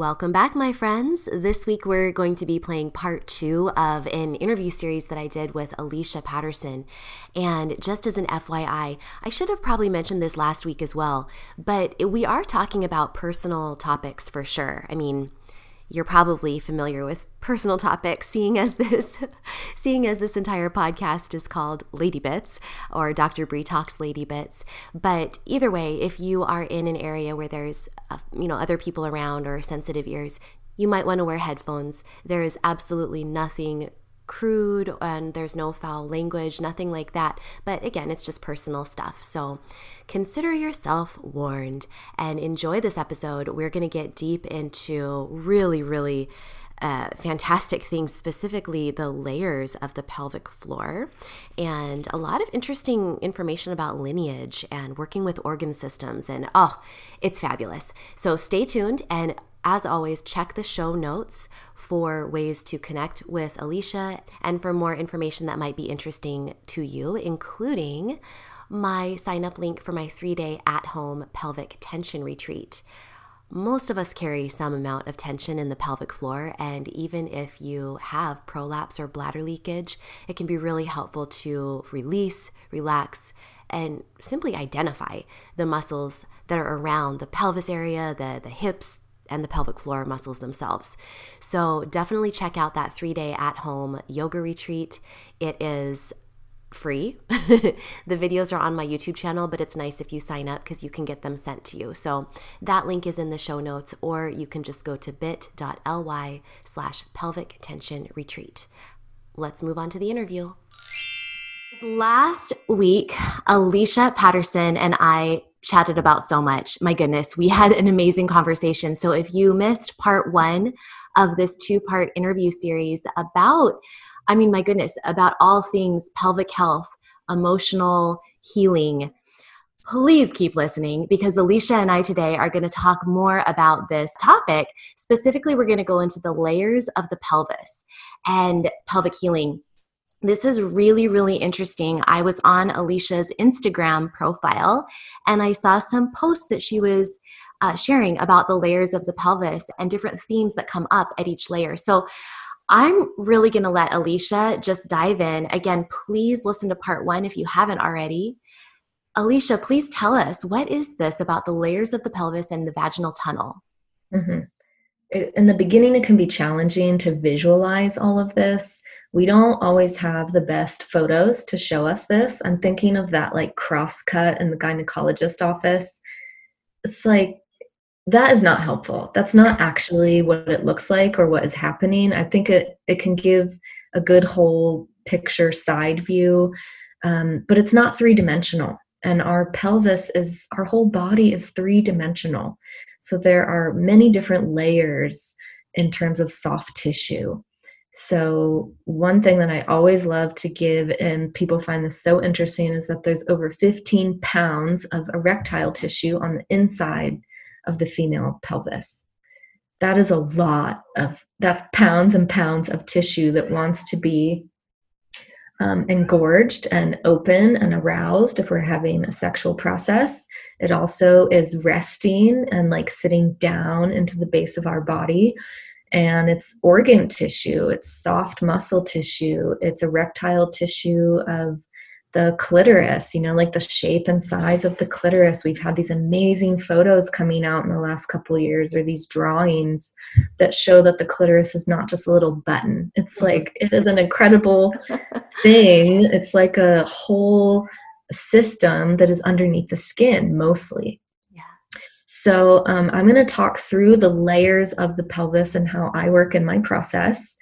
Welcome back, my friends. This week we're going to be playing part two of an interview series that I did with Alicia Patterson. And just as an FYI, I should have probably mentioned this last week as well, but we are talking about personal topics for sure. I mean, you're probably familiar with personal topics seeing as this seeing as this entire podcast is called lady bits or dr bree talks lady bits. But either way if you are in an area where there's uh, you know other people around or sensitive ears you might want to wear headphones. There is absolutely nothing crude and there's no foul language, nothing like that. But again, it's just personal stuff. So consider yourself warned and enjoy this episode. We're going to get deep into really, really. Uh, fantastic things, specifically the layers of the pelvic floor, and a lot of interesting information about lineage and working with organ systems. And oh, it's fabulous. So stay tuned. And as always, check the show notes for ways to connect with Alicia and for more information that might be interesting to you, including my sign up link for my three day at home pelvic tension retreat. Most of us carry some amount of tension in the pelvic floor, and even if you have prolapse or bladder leakage, it can be really helpful to release, relax, and simply identify the muscles that are around the pelvis area, the, the hips, and the pelvic floor muscles themselves. So definitely check out that three day at home yoga retreat. It is free. the videos are on my YouTube channel, but it's nice if you sign up because you can get them sent to you. So that link is in the show notes, or you can just go to bit.ly slash pelvic tension retreat. Let's move on to the interview. Last week, Alicia Patterson and I chatted about so much. My goodness, we had an amazing conversation. So if you missed part one of this two part interview series about, I mean, my goodness, about all things pelvic health, emotional healing, please keep listening because Alicia and I today are going to talk more about this topic. Specifically, we're going to go into the layers of the pelvis and pelvic healing this is really, really interesting. I was on Alicia's Instagram profile and I saw some posts that she was uh, sharing about the layers of the pelvis and different themes that come up at each layer. So I'm really going to let Alicia just dive in. Again, please listen to part one if you haven't already. Alicia, please tell us what is this about the layers of the pelvis and the vaginal tunnel? Mm-hmm. In the beginning, it can be challenging to visualize all of this we don't always have the best photos to show us this. I'm thinking of that like cross cut in the gynecologist office. It's like that is not helpful. That's not actually what it looks like or what is happening. I think it it can give a good whole picture side view, um, but it's not three dimensional. And our pelvis is our whole body is three dimensional. So there are many different layers in terms of soft tissue. So, one thing that I always love to give, and people find this so interesting, is that there's over 15 pounds of erectile tissue on the inside of the female pelvis. That is a lot of, that's pounds and pounds of tissue that wants to be um, engorged and open and aroused if we're having a sexual process. It also is resting and like sitting down into the base of our body and it's organ tissue, it's soft muscle tissue, it's erectile tissue of the clitoris, you know, like the shape and size of the clitoris. We've had these amazing photos coming out in the last couple years, or these drawings that show that the clitoris is not just a little button. It's mm-hmm. like, it is an incredible thing. It's like a whole system that is underneath the skin mostly. So, um, I'm going to talk through the layers of the pelvis and how I work in my process.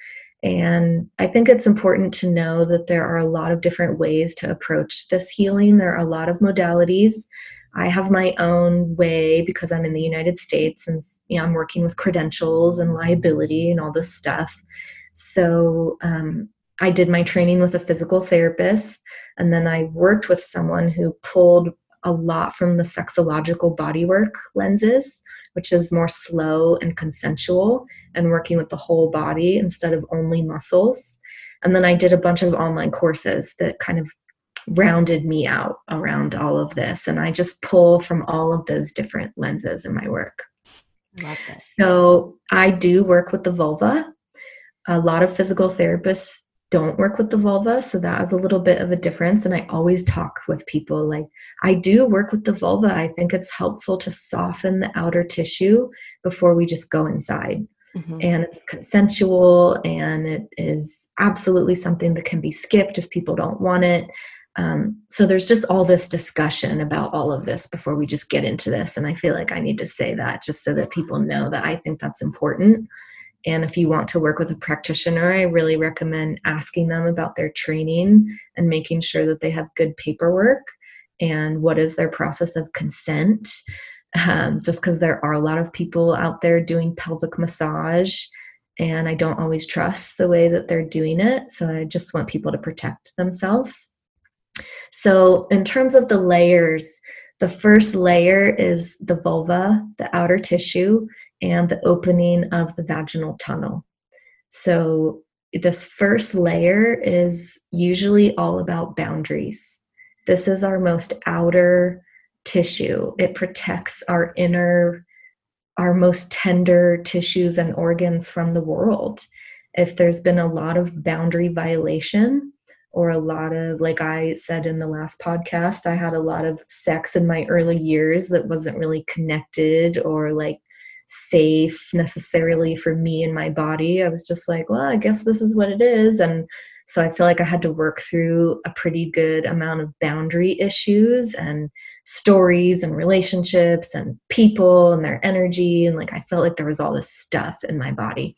And I think it's important to know that there are a lot of different ways to approach this healing. There are a lot of modalities. I have my own way because I'm in the United States and you know, I'm working with credentials and liability and all this stuff. So um, I did my training with a physical therapist, and then I worked with someone who pulled a lot from the sexological bodywork lenses, which is more slow and consensual and working with the whole body instead of only muscles. And then I did a bunch of online courses that kind of rounded me out around all of this. And I just pull from all of those different lenses in my work. Love this. So I do work with the vulva. A lot of physical therapists don't work with the vulva, so that is a little bit of a difference. And I always talk with people like, I do work with the vulva. I think it's helpful to soften the outer tissue before we just go inside. Mm-hmm. And it's consensual and it is absolutely something that can be skipped if people don't want it. Um, so there's just all this discussion about all of this before we just get into this. And I feel like I need to say that just so that people know that I think that's important. And if you want to work with a practitioner, I really recommend asking them about their training and making sure that they have good paperwork and what is their process of consent. Um, just because there are a lot of people out there doing pelvic massage, and I don't always trust the way that they're doing it. So I just want people to protect themselves. So, in terms of the layers, the first layer is the vulva, the outer tissue, and the opening of the vaginal tunnel. So, this first layer is usually all about boundaries. This is our most outer tissue. It protects our inner, our most tender tissues and organs from the world. If there's been a lot of boundary violation, or a lot of like i said in the last podcast i had a lot of sex in my early years that wasn't really connected or like safe necessarily for me and my body. I was just like well i guess this is what it is. And so i feel like i had to work through a pretty good amount of boundary issues and stories and relationships and people and their energy. And like i felt like there was all this stuff in my body.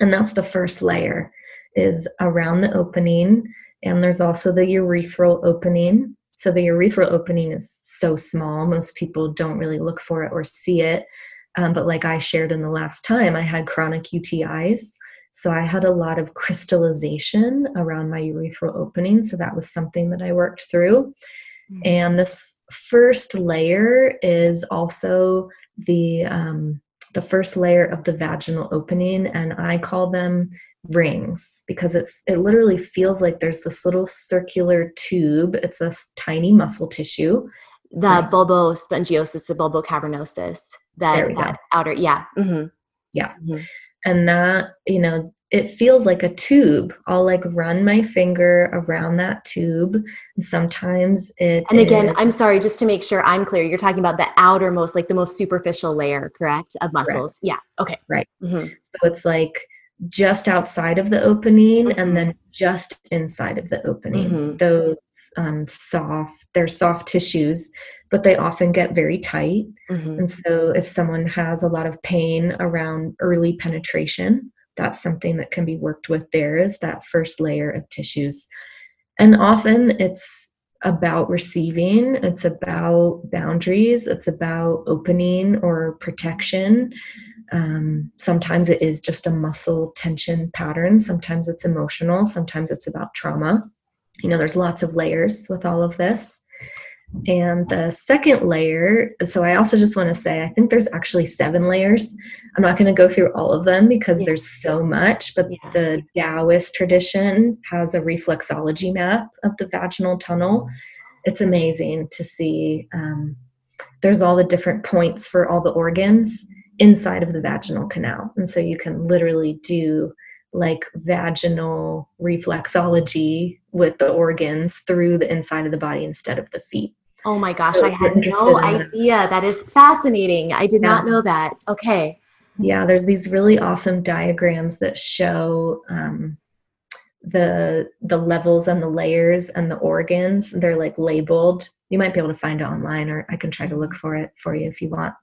And that's the first layer is around the opening, and there's also the urethral opening. So the urethral opening is so small, most people don't really look for it or see it. Um, but like I shared in the last time, I had chronic UTIs. So I had a lot of crystallization around my urethral opening. So that was something that I worked through. Mm-hmm. And this first layer is also the um, the first layer of the vaginal opening, and I call them rings because it, it literally feels like there's this little circular tube. It's a tiny muscle tissue. The right. bulbospongiosus, the bulbocavernosus, that, that outer, yeah. Mm-hmm. Yeah. Mm-hmm. And that, you know, it feels like a tube. I'll like run my finger around that tube. And sometimes it. And again, is, I'm sorry, just to make sure I'm clear, you're talking about the outermost, like the most superficial layer, correct, of muscles? Correct. Yeah. Okay. Right. Mm-hmm. So it's like just outside of the opening mm-hmm. and then just inside of the opening. Mm-hmm. Those um, soft, they're soft tissues, but they often get very tight. Mm-hmm. And so, if someone has a lot of pain around early penetration, that's something that can be worked with there is that first layer of tissues. And often it's about receiving, it's about boundaries, it's about opening or protection. Um, sometimes it is just a muscle tension pattern. Sometimes it's emotional. Sometimes it's about trauma. You know, there's lots of layers with all of this. And the second layer, so I also just want to say, I think there's actually seven layers. I'm not going to go through all of them because yeah. there's so much, but yeah. the Taoist tradition has a reflexology map of the vaginal tunnel. It's amazing to see. Um, there's all the different points for all the organs inside of the vaginal canal. And so you can literally do like vaginal reflexology with the organs through the inside of the body instead of the feet. Oh my gosh, so I had no idea. That. that is fascinating. I did yeah. not know that. Okay. Yeah, there's these really awesome diagrams that show um, the the levels and the layers and the organs. They're like labeled. You might be able to find it online, or I can try to look for it for you if you want.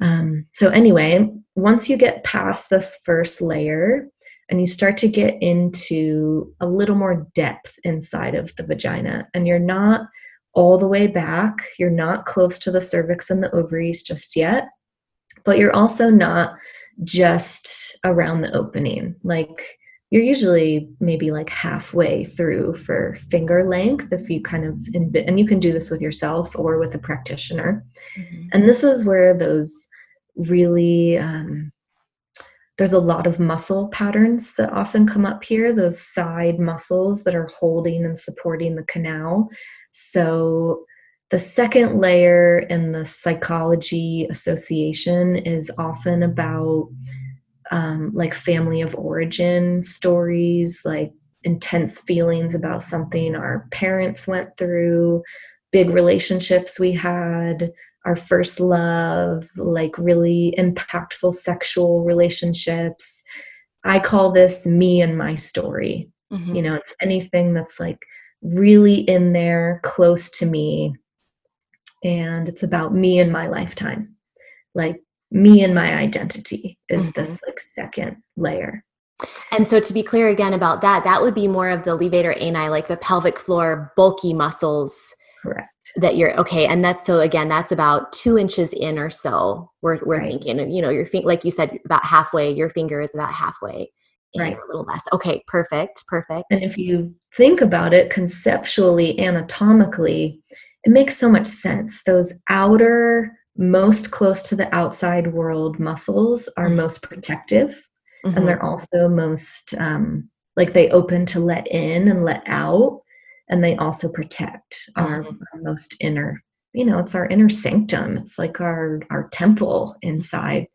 Um, so, anyway, once you get past this first layer and you start to get into a little more depth inside of the vagina, and you're not all the way back, you're not close to the cervix and the ovaries just yet, but you're also not just around the opening. Like you're usually maybe like halfway through for finger length if you kind of invi- and you can do this with yourself or with a practitioner. Mm-hmm. And this is where those really um, there's a lot of muscle patterns that often come up here, those side muscles that are holding and supporting the canal. So the second layer in the psychology association is often about um, like family of origin stories, like intense feelings about something our parents went through, big relationships we had, our first love, like really impactful sexual relationships. I call this me and my story. Mm-hmm. You know, it's anything that's like really in there, close to me, and it's about me and my lifetime like me and my identity is mm-hmm. this like second layer and so to be clear again about that that would be more of the levator ani like the pelvic floor bulky muscles correct that you're okay and that's so again that's about two inches in or so we're, we're right. thinking you know your feet like you said about halfway your finger is about halfway right a little less okay perfect perfect and if you think about it conceptually anatomically it makes so much sense. Those outer, most close to the outside world muscles are mm-hmm. most protective, mm-hmm. and they're also most um, like they open to let in and let out, and they also protect our, our most inner. You know, it's our inner sanctum. It's like our our temple inside.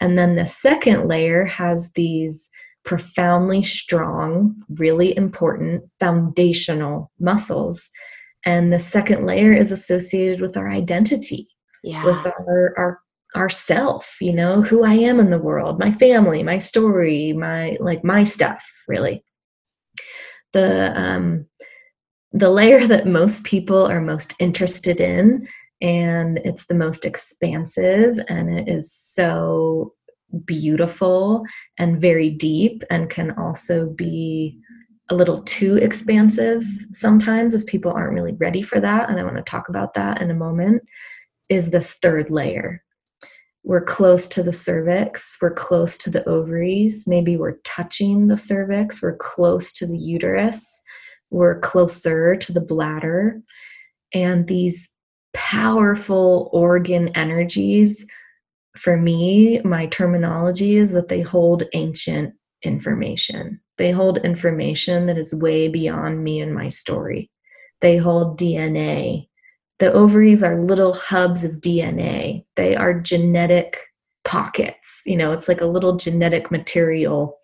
And then the second layer has these profoundly strong, really important foundational muscles and the second layer is associated with our identity yeah. with our our our self you know who i am in the world my family my story my like my stuff really the um the layer that most people are most interested in and it's the most expansive and it is so beautiful and very deep and can also be a little too expansive sometimes if people aren't really ready for that and i want to talk about that in a moment is this third layer. We're close to the cervix we're close to the ovaries maybe we're touching the cervix we're close to the uterus we're closer to the bladder and these powerful organ energies for me my terminology is that they hold ancient information they hold information that is way beyond me and my story. They hold DNA. The ovaries are little hubs of DNA. They are genetic pockets. You know, it's like a little genetic material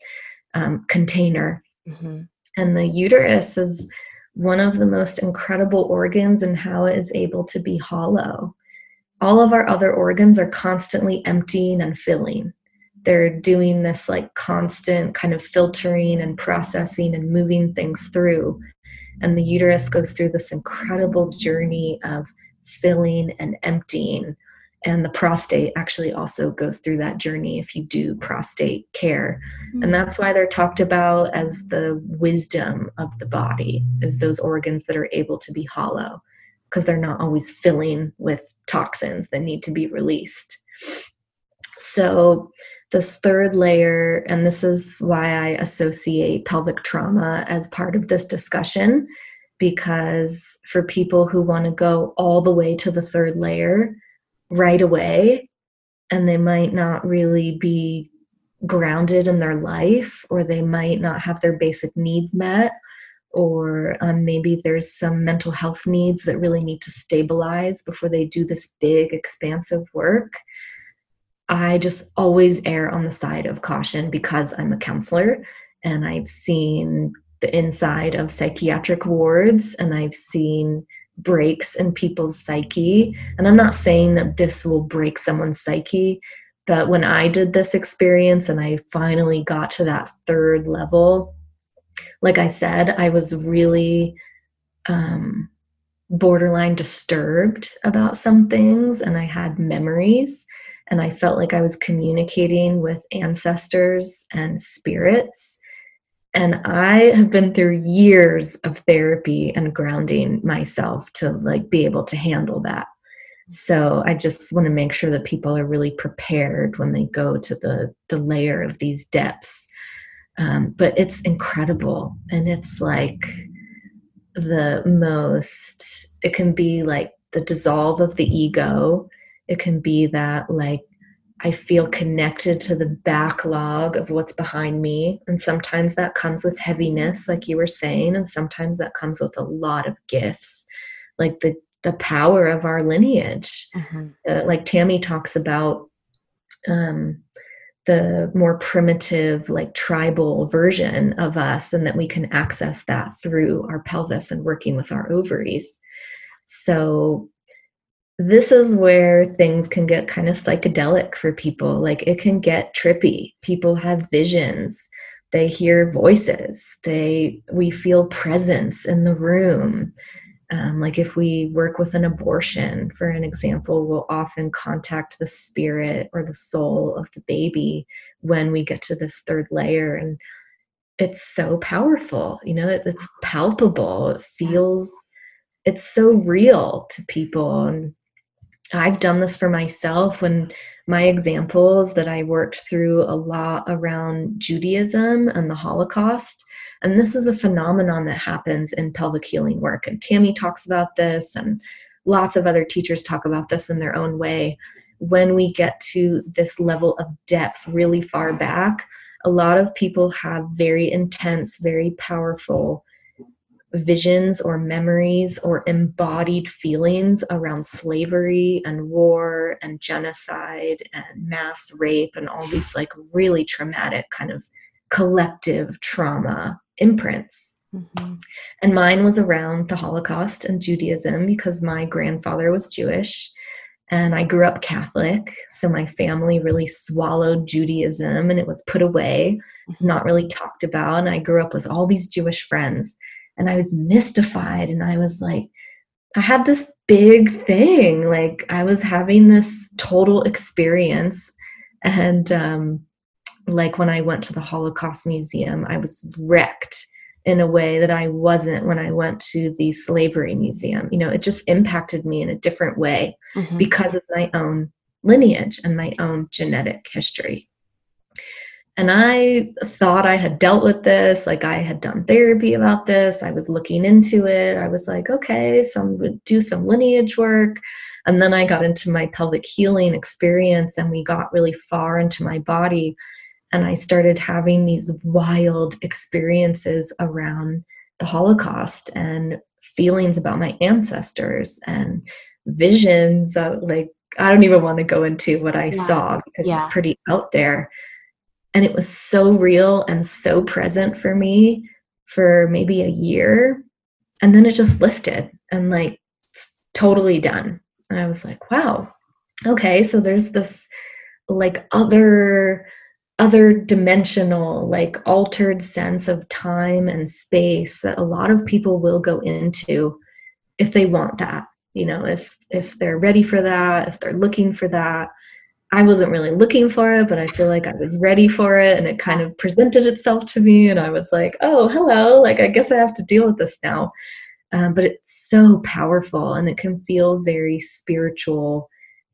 um, container. Mm-hmm. And the uterus is one of the most incredible organs in how it is able to be hollow. All of our other organs are constantly emptying and filling they're doing this like constant kind of filtering and processing and moving things through. And the uterus goes through this incredible journey of filling and emptying. And the prostate actually also goes through that journey if you do prostate care. Mm-hmm. And that's why they're talked about as the wisdom of the body, is those organs that are able to be hollow because they're not always filling with toxins that need to be released. So this third layer, and this is why I associate pelvic trauma as part of this discussion, because for people who want to go all the way to the third layer right away, and they might not really be grounded in their life, or they might not have their basic needs met, or um, maybe there's some mental health needs that really need to stabilize before they do this big, expansive work. I just always err on the side of caution because I'm a counselor and I've seen the inside of psychiatric wards and I've seen breaks in people's psyche. And I'm not saying that this will break someone's psyche, but when I did this experience and I finally got to that third level, like I said, I was really um, borderline disturbed about some things and I had memories and I felt like I was communicating with ancestors and spirits. And I have been through years of therapy and grounding myself to like be able to handle that. So I just want to make sure that people are really prepared when they go to the the layer of these depths. Um, but it's incredible, and it's like the most. It can be like the dissolve of the ego. It can be that like I feel connected to the backlog of what's behind me. And sometimes that comes with heaviness, like you were saying, and sometimes that comes with a lot of gifts, like the the power of our lineage. Mm-hmm. Uh, like Tammy talks about um, the more primitive, like tribal version of us, and that we can access that through our pelvis and working with our ovaries. So this is where things can get kind of psychedelic for people. Like it can get trippy. People have visions. They hear voices. They we feel presence in the room. Um, like if we work with an abortion, for an example, we'll often contact the spirit or the soul of the baby when we get to this third layer, and it's so powerful. You know, it, it's palpable. It feels. It's so real to people, and I've done this for myself when my examples that I worked through a lot around Judaism and the Holocaust. And this is a phenomenon that happens in pelvic healing work. And Tammy talks about this, and lots of other teachers talk about this in their own way. When we get to this level of depth really far back, a lot of people have very intense, very powerful visions or memories or embodied feelings around slavery and war and genocide and mass rape and all these like really traumatic kind of collective trauma imprints. Mm-hmm. And mine was around the Holocaust and Judaism because my grandfather was Jewish and I grew up Catholic. So my family really swallowed Judaism and it was put away. It's not really talked about. And I grew up with all these Jewish friends and I was mystified and I was like, I had this big thing. Like I was having this total experience. And um, like when I went to the Holocaust Museum, I was wrecked in a way that I wasn't when I went to the Slavery Museum. You know, it just impacted me in a different way mm-hmm. because of my own lineage and my own genetic history. And I thought I had dealt with this, like I had done therapy about this. I was looking into it. I was like, okay, so I'm going to do some lineage work. And then I got into my pelvic healing experience and we got really far into my body. And I started having these wild experiences around the Holocaust and feelings about my ancestors and visions of like, I don't even want to go into what I yeah. saw because yeah. it's pretty out there and it was so real and so present for me for maybe a year. And then it just lifted and like totally done. And I was like, wow, okay, so there's this like other other dimensional like altered sense of time and space that a lot of people will go into if they want that you know if if they're ready for that if they're looking for that I wasn't really looking for it, but I feel like I was ready for it and it kind of presented itself to me. And I was like, oh, hello, like I guess I have to deal with this now. Um, but it's so powerful and it can feel very spiritual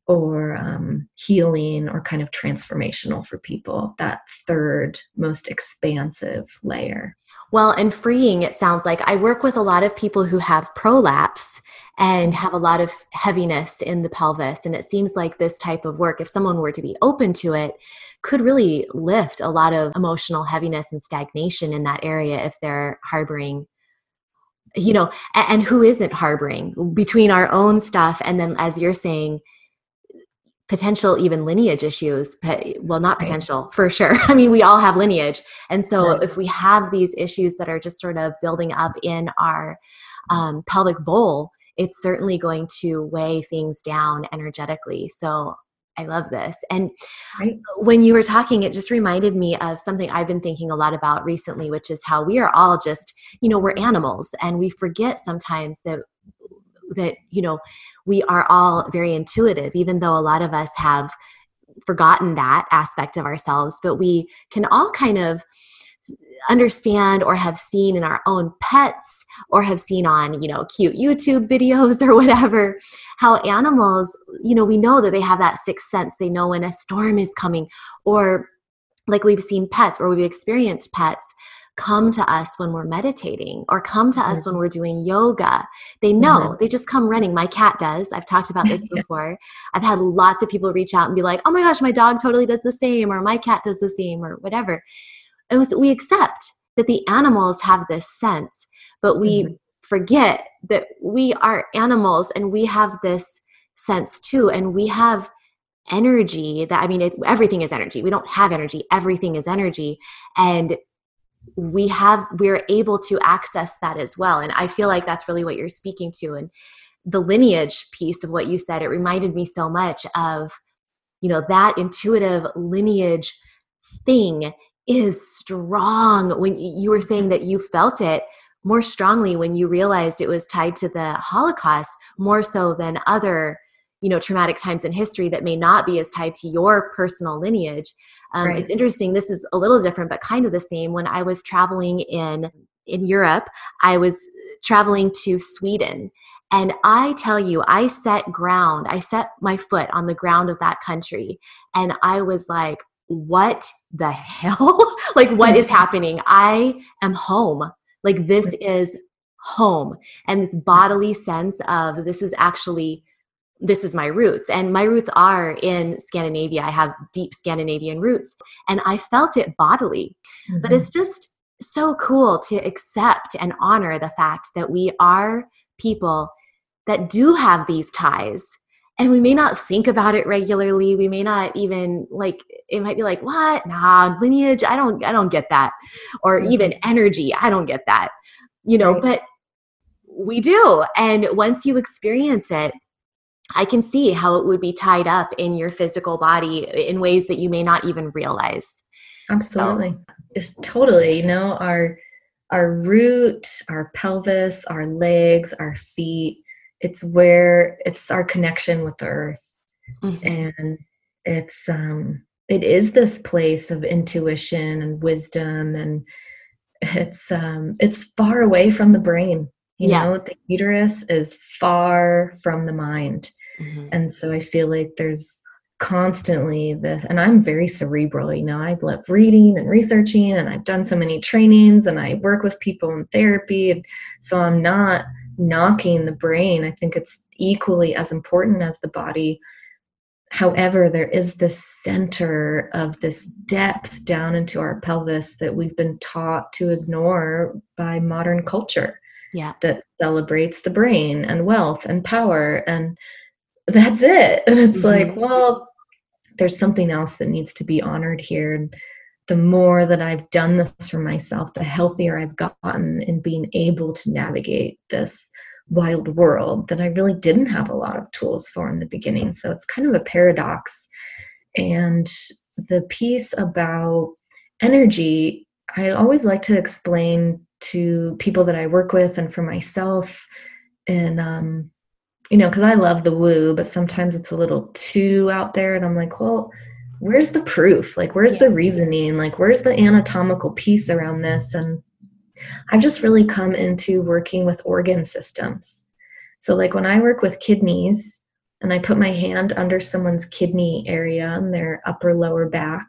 or um, healing or kind of transformational for people. That third most expansive layer. Well, and freeing, it sounds like I work with a lot of people who have prolapse and have a lot of heaviness in the pelvis. And it seems like this type of work, if someone were to be open to it, could really lift a lot of emotional heaviness and stagnation in that area if they're harboring you know and who isn't harboring between our own stuff and then as you're saying potential even lineage issues well not potential right. for sure i mean we all have lineage and so right. if we have these issues that are just sort of building up in our um, pelvic bowl it's certainly going to weigh things down energetically so I love this. And right. when you were talking, it just reminded me of something I've been thinking a lot about recently, which is how we are all just, you know, we're animals and we forget sometimes that that you know we are all very intuitive even though a lot of us have forgotten that aspect of ourselves. But we can all kind of understand or have seen in our own pets or have seen on you know cute youtube videos or whatever how animals you know we know that they have that sixth sense. They know when a storm is coming or like we've seen pets or we've experienced pets come to us when we're meditating or come to us mm-hmm. when we're doing yoga. They know, mm-hmm. they just come running. My cat does. I've talked about this before. I've had lots of people reach out and be like, oh my gosh, my dog totally does the same, or my cat does the same, or whatever. It was, we accept that the animals have this sense, but we mm-hmm. forget that we are animals and we have this sense too. And we have energy that, I mean, it, everything is energy. We don't have energy, everything is energy. And we have we're able to access that as well. And i feel like that's really what you're speaking to. And the lineage piece of what you said it reminded me so much of you know that intuitive lineage thing is strong. When you were saying that you felt it more strongly when you realized it was tied to the holocaust more so than other you know traumatic times in history that may not be as tied to your personal lineage. Um, right. it's interesting this is a little different but kind of the same. When i was traveling in in europe i was traveling to sweden. And i tell you i set ground i set my foot on the ground of that country. And i was like what the hell? Like what is happening? I am home. Like this is home. And this bodily sense of this is actually this is my roots and my roots are in scandinavia. I have deep scandinavian roots and i felt it bodily. Mm-hmm. but it's just so cool to accept and honor the fact that we are people that do have these ties and we may not think about it regularly. We may not even like it might be like what? Nah lineage? I don't i don't get that. Or mm-hmm. even energy? I don't get that. You know right. but we do and once you experience it I can see how it would be tied up in your physical body in ways that you may not even realize. Absolutely. So. It's totally, you know, our our root, our pelvis, our legs, our feet, it's where it's our connection with the earth. Mm-hmm. And it's um it is this place of intuition and wisdom and it's um it's far away from the brain you yeah. know the uterus is far from the mind mm-hmm. and so i feel like there's constantly this and i'm very cerebral you know i love reading and researching and i've done so many trainings and i work with people in therapy and so i'm not knocking the brain i think it's equally as important as the body however there is this center of this depth down into our pelvis that we've been taught to ignore by modern culture yeah. that celebrates the brain and wealth and power and that's it and it's mm-hmm. like well there's something else that needs to be honored here and the more that i've done this for myself the healthier i've gotten in being able to navigate this wild world that i really didn't have a lot of tools for in the beginning so it's kind of a paradox and the piece about energy i always like to explain to people that I work with and for myself. And, um, you know, because I love the woo, but sometimes it's a little too out there. And I'm like, well, where's the proof? Like, where's yeah. the reasoning? Like, where's the anatomical piece around this? And I've just really come into working with organ systems. So, like, when I work with kidneys and I put my hand under someone's kidney area in their upper lower back,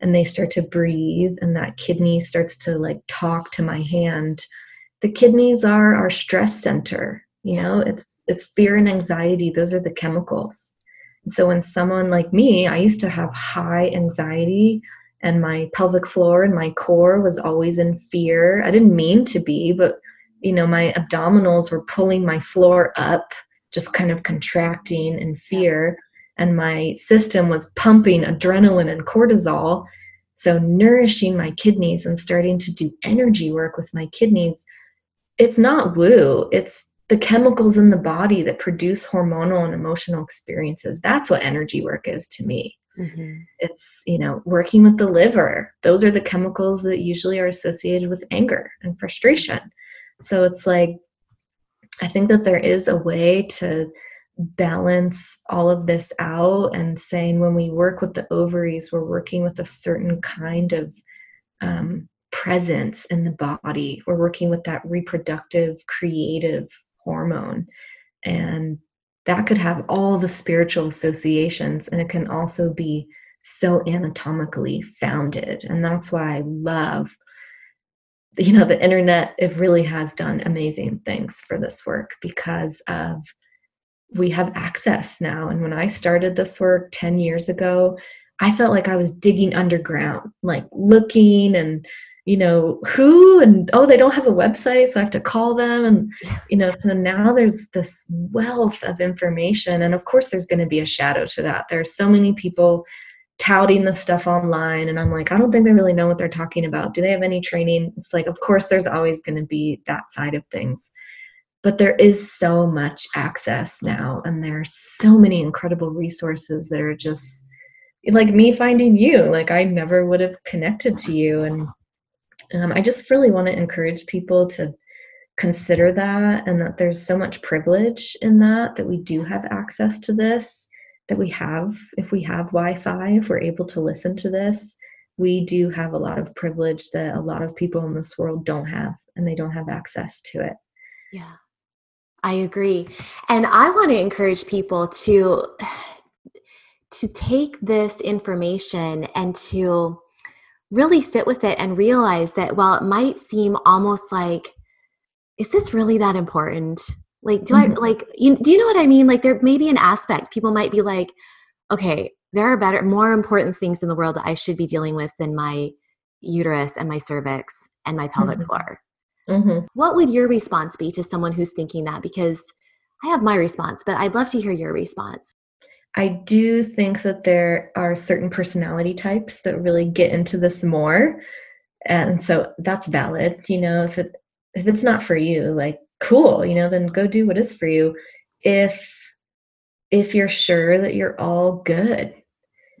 and they start to breathe and that kidney starts to like talk to my hand the kidneys are our stress center you know? It's it's fear and anxiety. Those are the chemicals. And so when someone like me i used to have high anxiety and my pelvic floor and my core was always in fear. I didn't mean to be but you know my abdominals were pulling my floor up just kind of contracting in fear and my system was pumping adrenaline and cortisol. So, nourishing my kidneys and starting to do energy work with my kidneys, it's not woo, it's the chemicals in the body that produce hormonal and emotional experiences. That's what energy work is to me. Mm-hmm. It's, you know, working with the liver. Those are the chemicals that usually are associated with anger and frustration. So, it's like, I think that there is a way to balance all of this out and saying when we work with the ovaries, we're working with a certain kind of um, presence in the body. We're working with that reproductive, creative hormone. And that could have all the spiritual associations, and it can also be so anatomically founded. And that's why I love you know the internet it really has done amazing things for this work because of we have access now. And when i started this work 10 years ago i felt like i was digging underground like looking and you know who and oh they don't have a website so i have to call them. And you know so now there's this wealth of information. And of course there's going to be a shadow to that. There are so many people touting the stuff online and i'm like i don't think they really know what they're talking about. Do they have any training? It's like of course there's always going to be that side of things but there is so much access now and there are so many incredible resources that are just like me finding you. Like i never would have connected to you and um, i just really want to encourage people to consider that and that there's so much privilege in that that we do have access to this that we have if we have wi-fi if we're able to listen to this we do have a lot of privilege that a lot of people in this world don't have and they don't have access to it. Yeah i agree and i want to encourage people to to take this information and to really sit with it and realize that while it might seem almost like is this really that important like, do mm-hmm. I like you? Do you know what I mean? Like, there may be an aspect people might be like, okay, there are better, more important things in the world that I should be dealing with than my uterus and my cervix and my pelvic mm-hmm. floor. Mm-hmm. What would your response be to someone who's thinking that? Because I have my response, but I'd love to hear your response. I do think that there are certain personality types that really get into this more. And so that's valid. You know, if it if it's not for you, like cool you know then go do what is for you if if you're sure that you're all good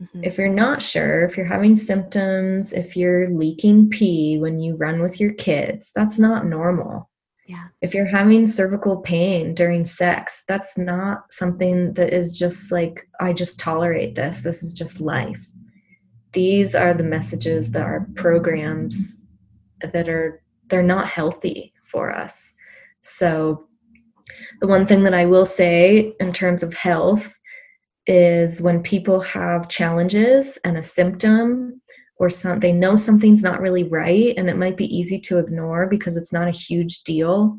mm-hmm. if you're not sure if you're having symptoms if you're leaking pee when you run with your kids that's not normal. Yeah. If you're having cervical pain during sex that's not something that is just like i just tolerate this. This is just life. These are the messages that are programs that are they're not healthy for us. So, the one thing that I will say in terms of health is when people have challenges and a symptom or some they know something's not really right and it might be easy to ignore because it's not a huge deal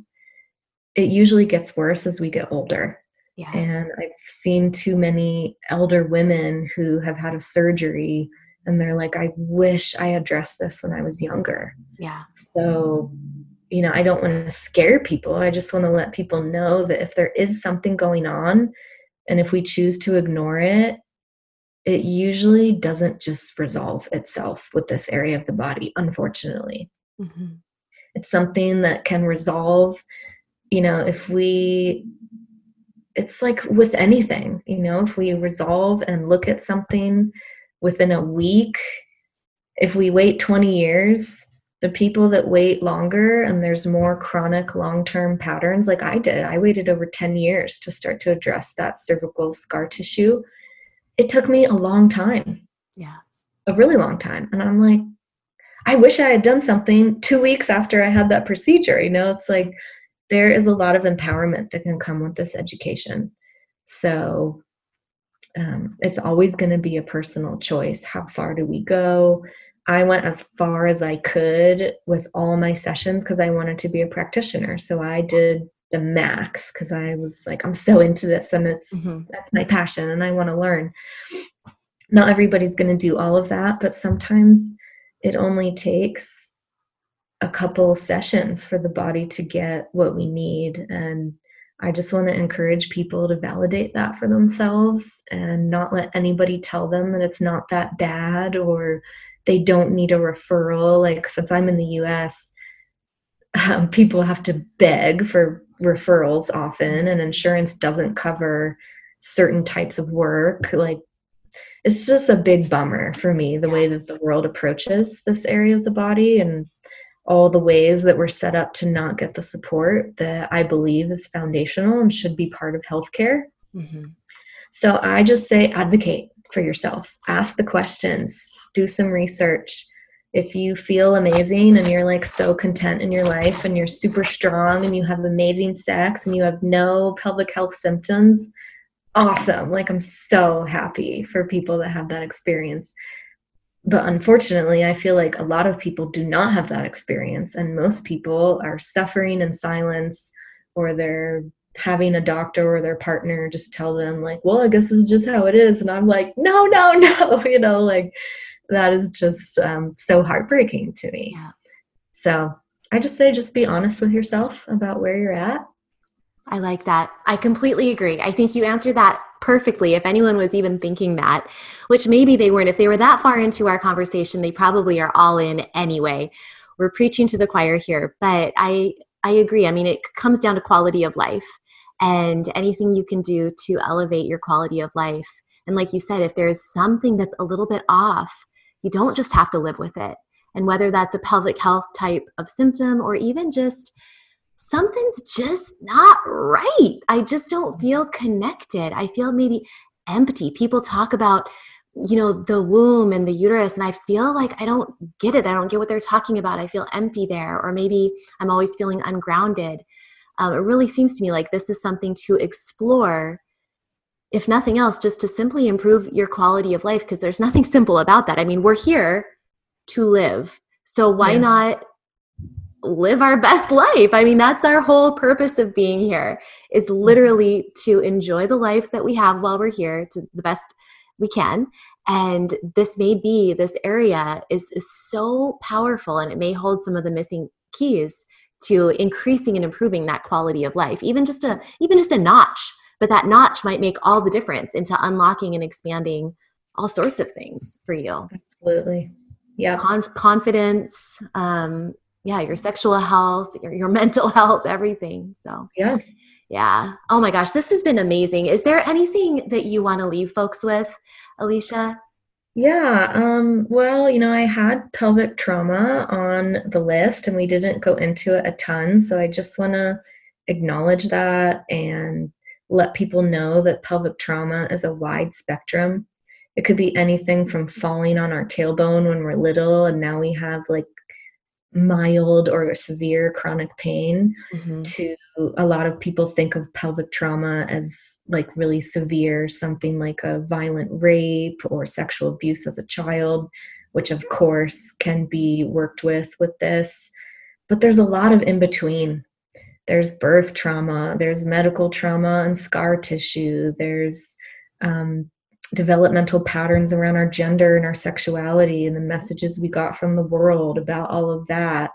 it usually gets worse as we get older yeah. and i've seen too many elder women who have had a surgery and they're like i wish i addressed this when i was younger yeah so you know, I don't want to scare people. I just want to let people know that if there is something going on and if we choose to ignore it, it usually doesn't just resolve itself with this area of the body, unfortunately. Mm-hmm. It's something that can resolve, you know, if we, it's like with anything, you know, if we resolve and look at something within a week, if we wait 20 years, the people that wait longer and there's more chronic long-term patterns like i did i waited over 10 years to start to address that cervical scar tissue. It took me a long time. Yeah. A really long time. And i'm like i wish i had done something two weeks after i had that procedure you know? It's like there is a lot of empowerment that can come with this education. So um, it's always going to be a personal choice. How far do we go I went as far as I could with all my sessions because I wanted to be a practitioner. So I did the max because I was like, I'm so into this and it's mm-hmm. that's my passion and I want to learn. Not everybody's going to do all of that, but sometimes it only takes a couple sessions for the body to get what we need. And I just want to encourage people to validate that for themselves and not let anybody tell them that it's not that bad or they don't need a referral. Like since I'm in the US, um, people have to beg for referrals often, and insurance doesn't cover certain types of work. Like it's just a big bummer for me the way that the world approaches this area of the body and all the ways that we're set up to not get the support that I believe is foundational and should be part of healthcare. Mm-hmm. So I just say advocate for yourself, ask the questions, do some research if you feel amazing and you're like so content in your life and you're super strong and you have amazing sex and you have no pelvic health symptoms, awesome. Like I'm so happy for people that have that experience. But unfortunately, I feel like a lot of people do not have that experience and most people are suffering in silence or they're having a doctor or their partner just tell them like, "Well, I guess this is just how it is." And I'm like, "No, no, no." You know, like that is just um, so heartbreaking to me. Yeah. So I just say, just be honest with yourself about where you're at. I like that. I completely agree. I think you answered that perfectly. If anyone was even thinking that, which maybe they weren't, if they were that far into our conversation, they probably are all in anyway. We're preaching to the choir here, but I I agree. I mean, it comes down to quality of life and anything you can do to elevate your quality of life. And like you said, if there's something that's a little bit off, you don't just have to live with it. And whether that's a pelvic health type of symptom or even just something's just not right. I just don't feel connected. I feel maybe empty. People talk about, you know, the womb and the uterus, and I feel like I don't get it. I don't get what they're talking about. I feel empty there, or maybe I'm always feeling ungrounded. Um, it really seems to me like this is something to explore if nothing else, just to simply improve your quality of life, because there's nothing simple about that. I mean, we're here to live. So why yeah. not live our best life? I mean, that's our whole purpose of being here is mm-hmm. literally to enjoy the life that we have while we're here to the best we can. And this may be, this area is, is so powerful and it may hold some of the missing keys to increasing and improving that quality of life, even just a, even just a notch but that notch might make all the difference into unlocking and expanding all sorts of things for you. Absolutely. Yeah Con- confidence um yeah your sexual health your, your mental health everything. So yeah. yeah. Oh my gosh this has been amazing. Is there anything that you want to leave folks with alicia? Yeah, um, well, you know, I had pelvic trauma on the list and we didn't go into it a ton. So I just want to acknowledge that and let people know that pelvic trauma is a wide spectrum. It could be anything from falling on our tailbone when we're little and now we have like mild or severe chronic pain mm-hmm. to a lot of people think of pelvic trauma as like really severe something like a violent rape or sexual abuse as a child which of course can be worked with with this but there's a lot of in between there's birth trauma, there's medical trauma and scar tissue, there's um, developmental patterns around our gender and our sexuality and the messages we got from the world about all of that.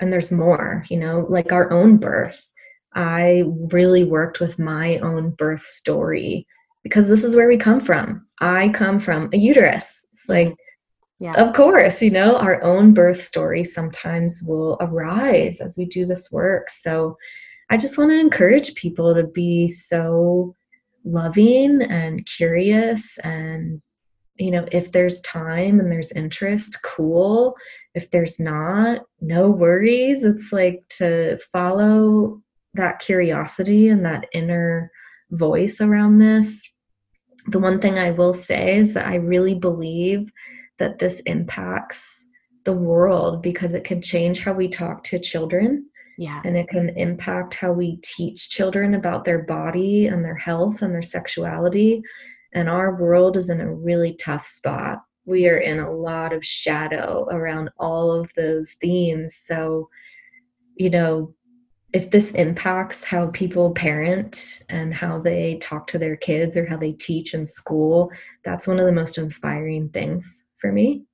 And there's more, you know, like our own birth. I really worked with my own birth story because this is where we come from. I come from a uterus. It's like, yeah. Of course, you know, our own birth story sometimes will arise as we do this work. So I just want to encourage people to be so loving and curious and you know if there's time and there's interest cool if there's not no worries it's like to follow that curiosity and that inner voice around this the one thing i will say is that i really believe that this impacts the world because it can change how we talk to children. Yeah. And it can impact how we teach children about their body and their health and their sexuality. And our world is in a really tough spot. We are in a lot of shadow around all of those themes. So, you know, if this impacts how people parent and how they talk to their kids or how they teach in school, that's one of the most inspiring things for me.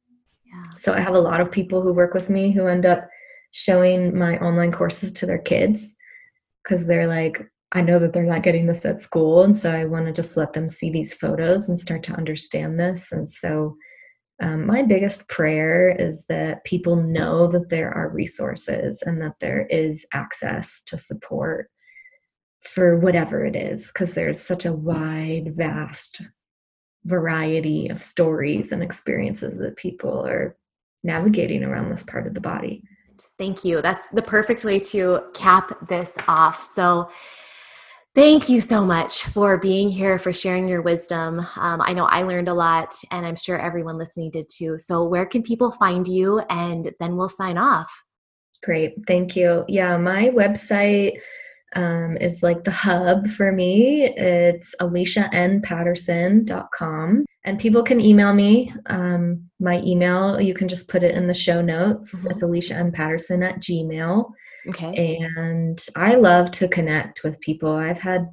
Yeah. So I have a lot of people who work with me who end up showing my online courses to their kids because they're like, I know that they're not getting this at school. And so I want to just let them see these photos and start to understand this. And so um, my biggest prayer is that people know that there are resources and that there is access to support for whatever it is, because there's such a wide, vast variety of stories and experiences that people are navigating around this part of the body. Thank you. That's the perfect way to cap this off. So, Thank you so much for being here, for sharing your wisdom. Um, I know I learned a lot, and I'm sure everyone listening did too. So, where can people find you? And then we'll sign off. Great. Thank you. Yeah, my website um, is like the hub for me. It's alicianpatterson.com. And people can email me. Um, my email, you can just put it in the show notes. Mm-hmm. It's alicianpatterson at gmail. Okay. And I love to connect with people. I've had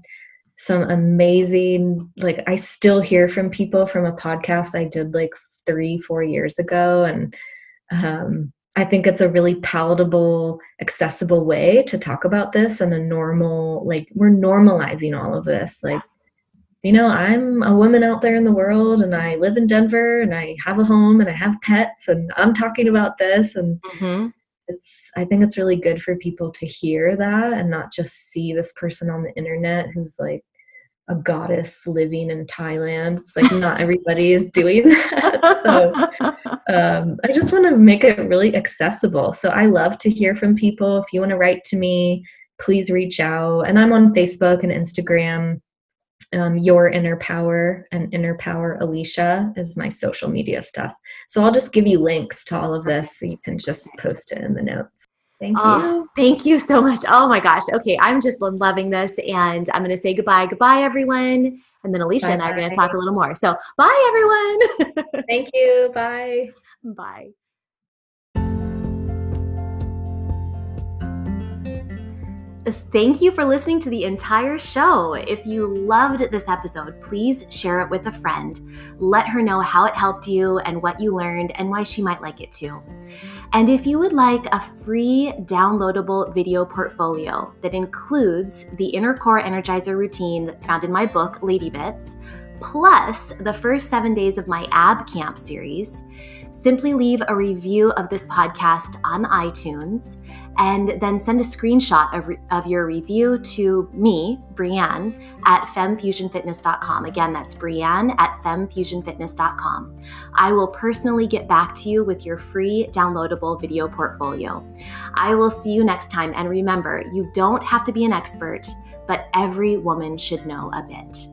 some amazing, like, I still hear from people from a podcast I did like three, four years ago. And um, I think it's a really palatable, accessible way to talk about this and a normal, like, we're normalizing all of this. Like, you know, I'm a woman out there in the world and I live in Denver and I have a home and I have pets and I'm talking about this. And mm-hmm it's i think it's really good for people to hear that and not just see this person on the internet who's like a goddess living in thailand. It's like not everybody is doing that so um, i just want to make it really accessible. So i love to hear from people. If you want to write to me please reach out. And i'm on facebook and instagram um, your inner power and inner power alicia is my social media stuff. So i'll just give you links to all of this so you can just post it in the notes. Thank oh, you. thank you so much. Oh my gosh. Okay i'm just loving this and i'm going to say goodbye goodbye everyone. And then alicia bye, and i are going to talk a little more. So bye everyone. Thank you. Bye. Bye Thank you for listening to the entire show. If you loved this episode, please share it with a friend. Let her know how it helped you and what you learned and why she might like it too. And if you would like a free downloadable video portfolio that includes the Inner Core Energizer routine that's found in my book, Lady Bits, plus the first seven days of my ab camp series, simply leave a review of this podcast on iTunes and then send a screenshot of, re- of your review to me, Brianne, at femfusionfitness.com. Again, that's Brianne at femfusionfitness.com. I will personally get back to you with your free downloadable video portfolio. I will see you next time. And remember, you don't have to be an expert, but every woman should know a bit.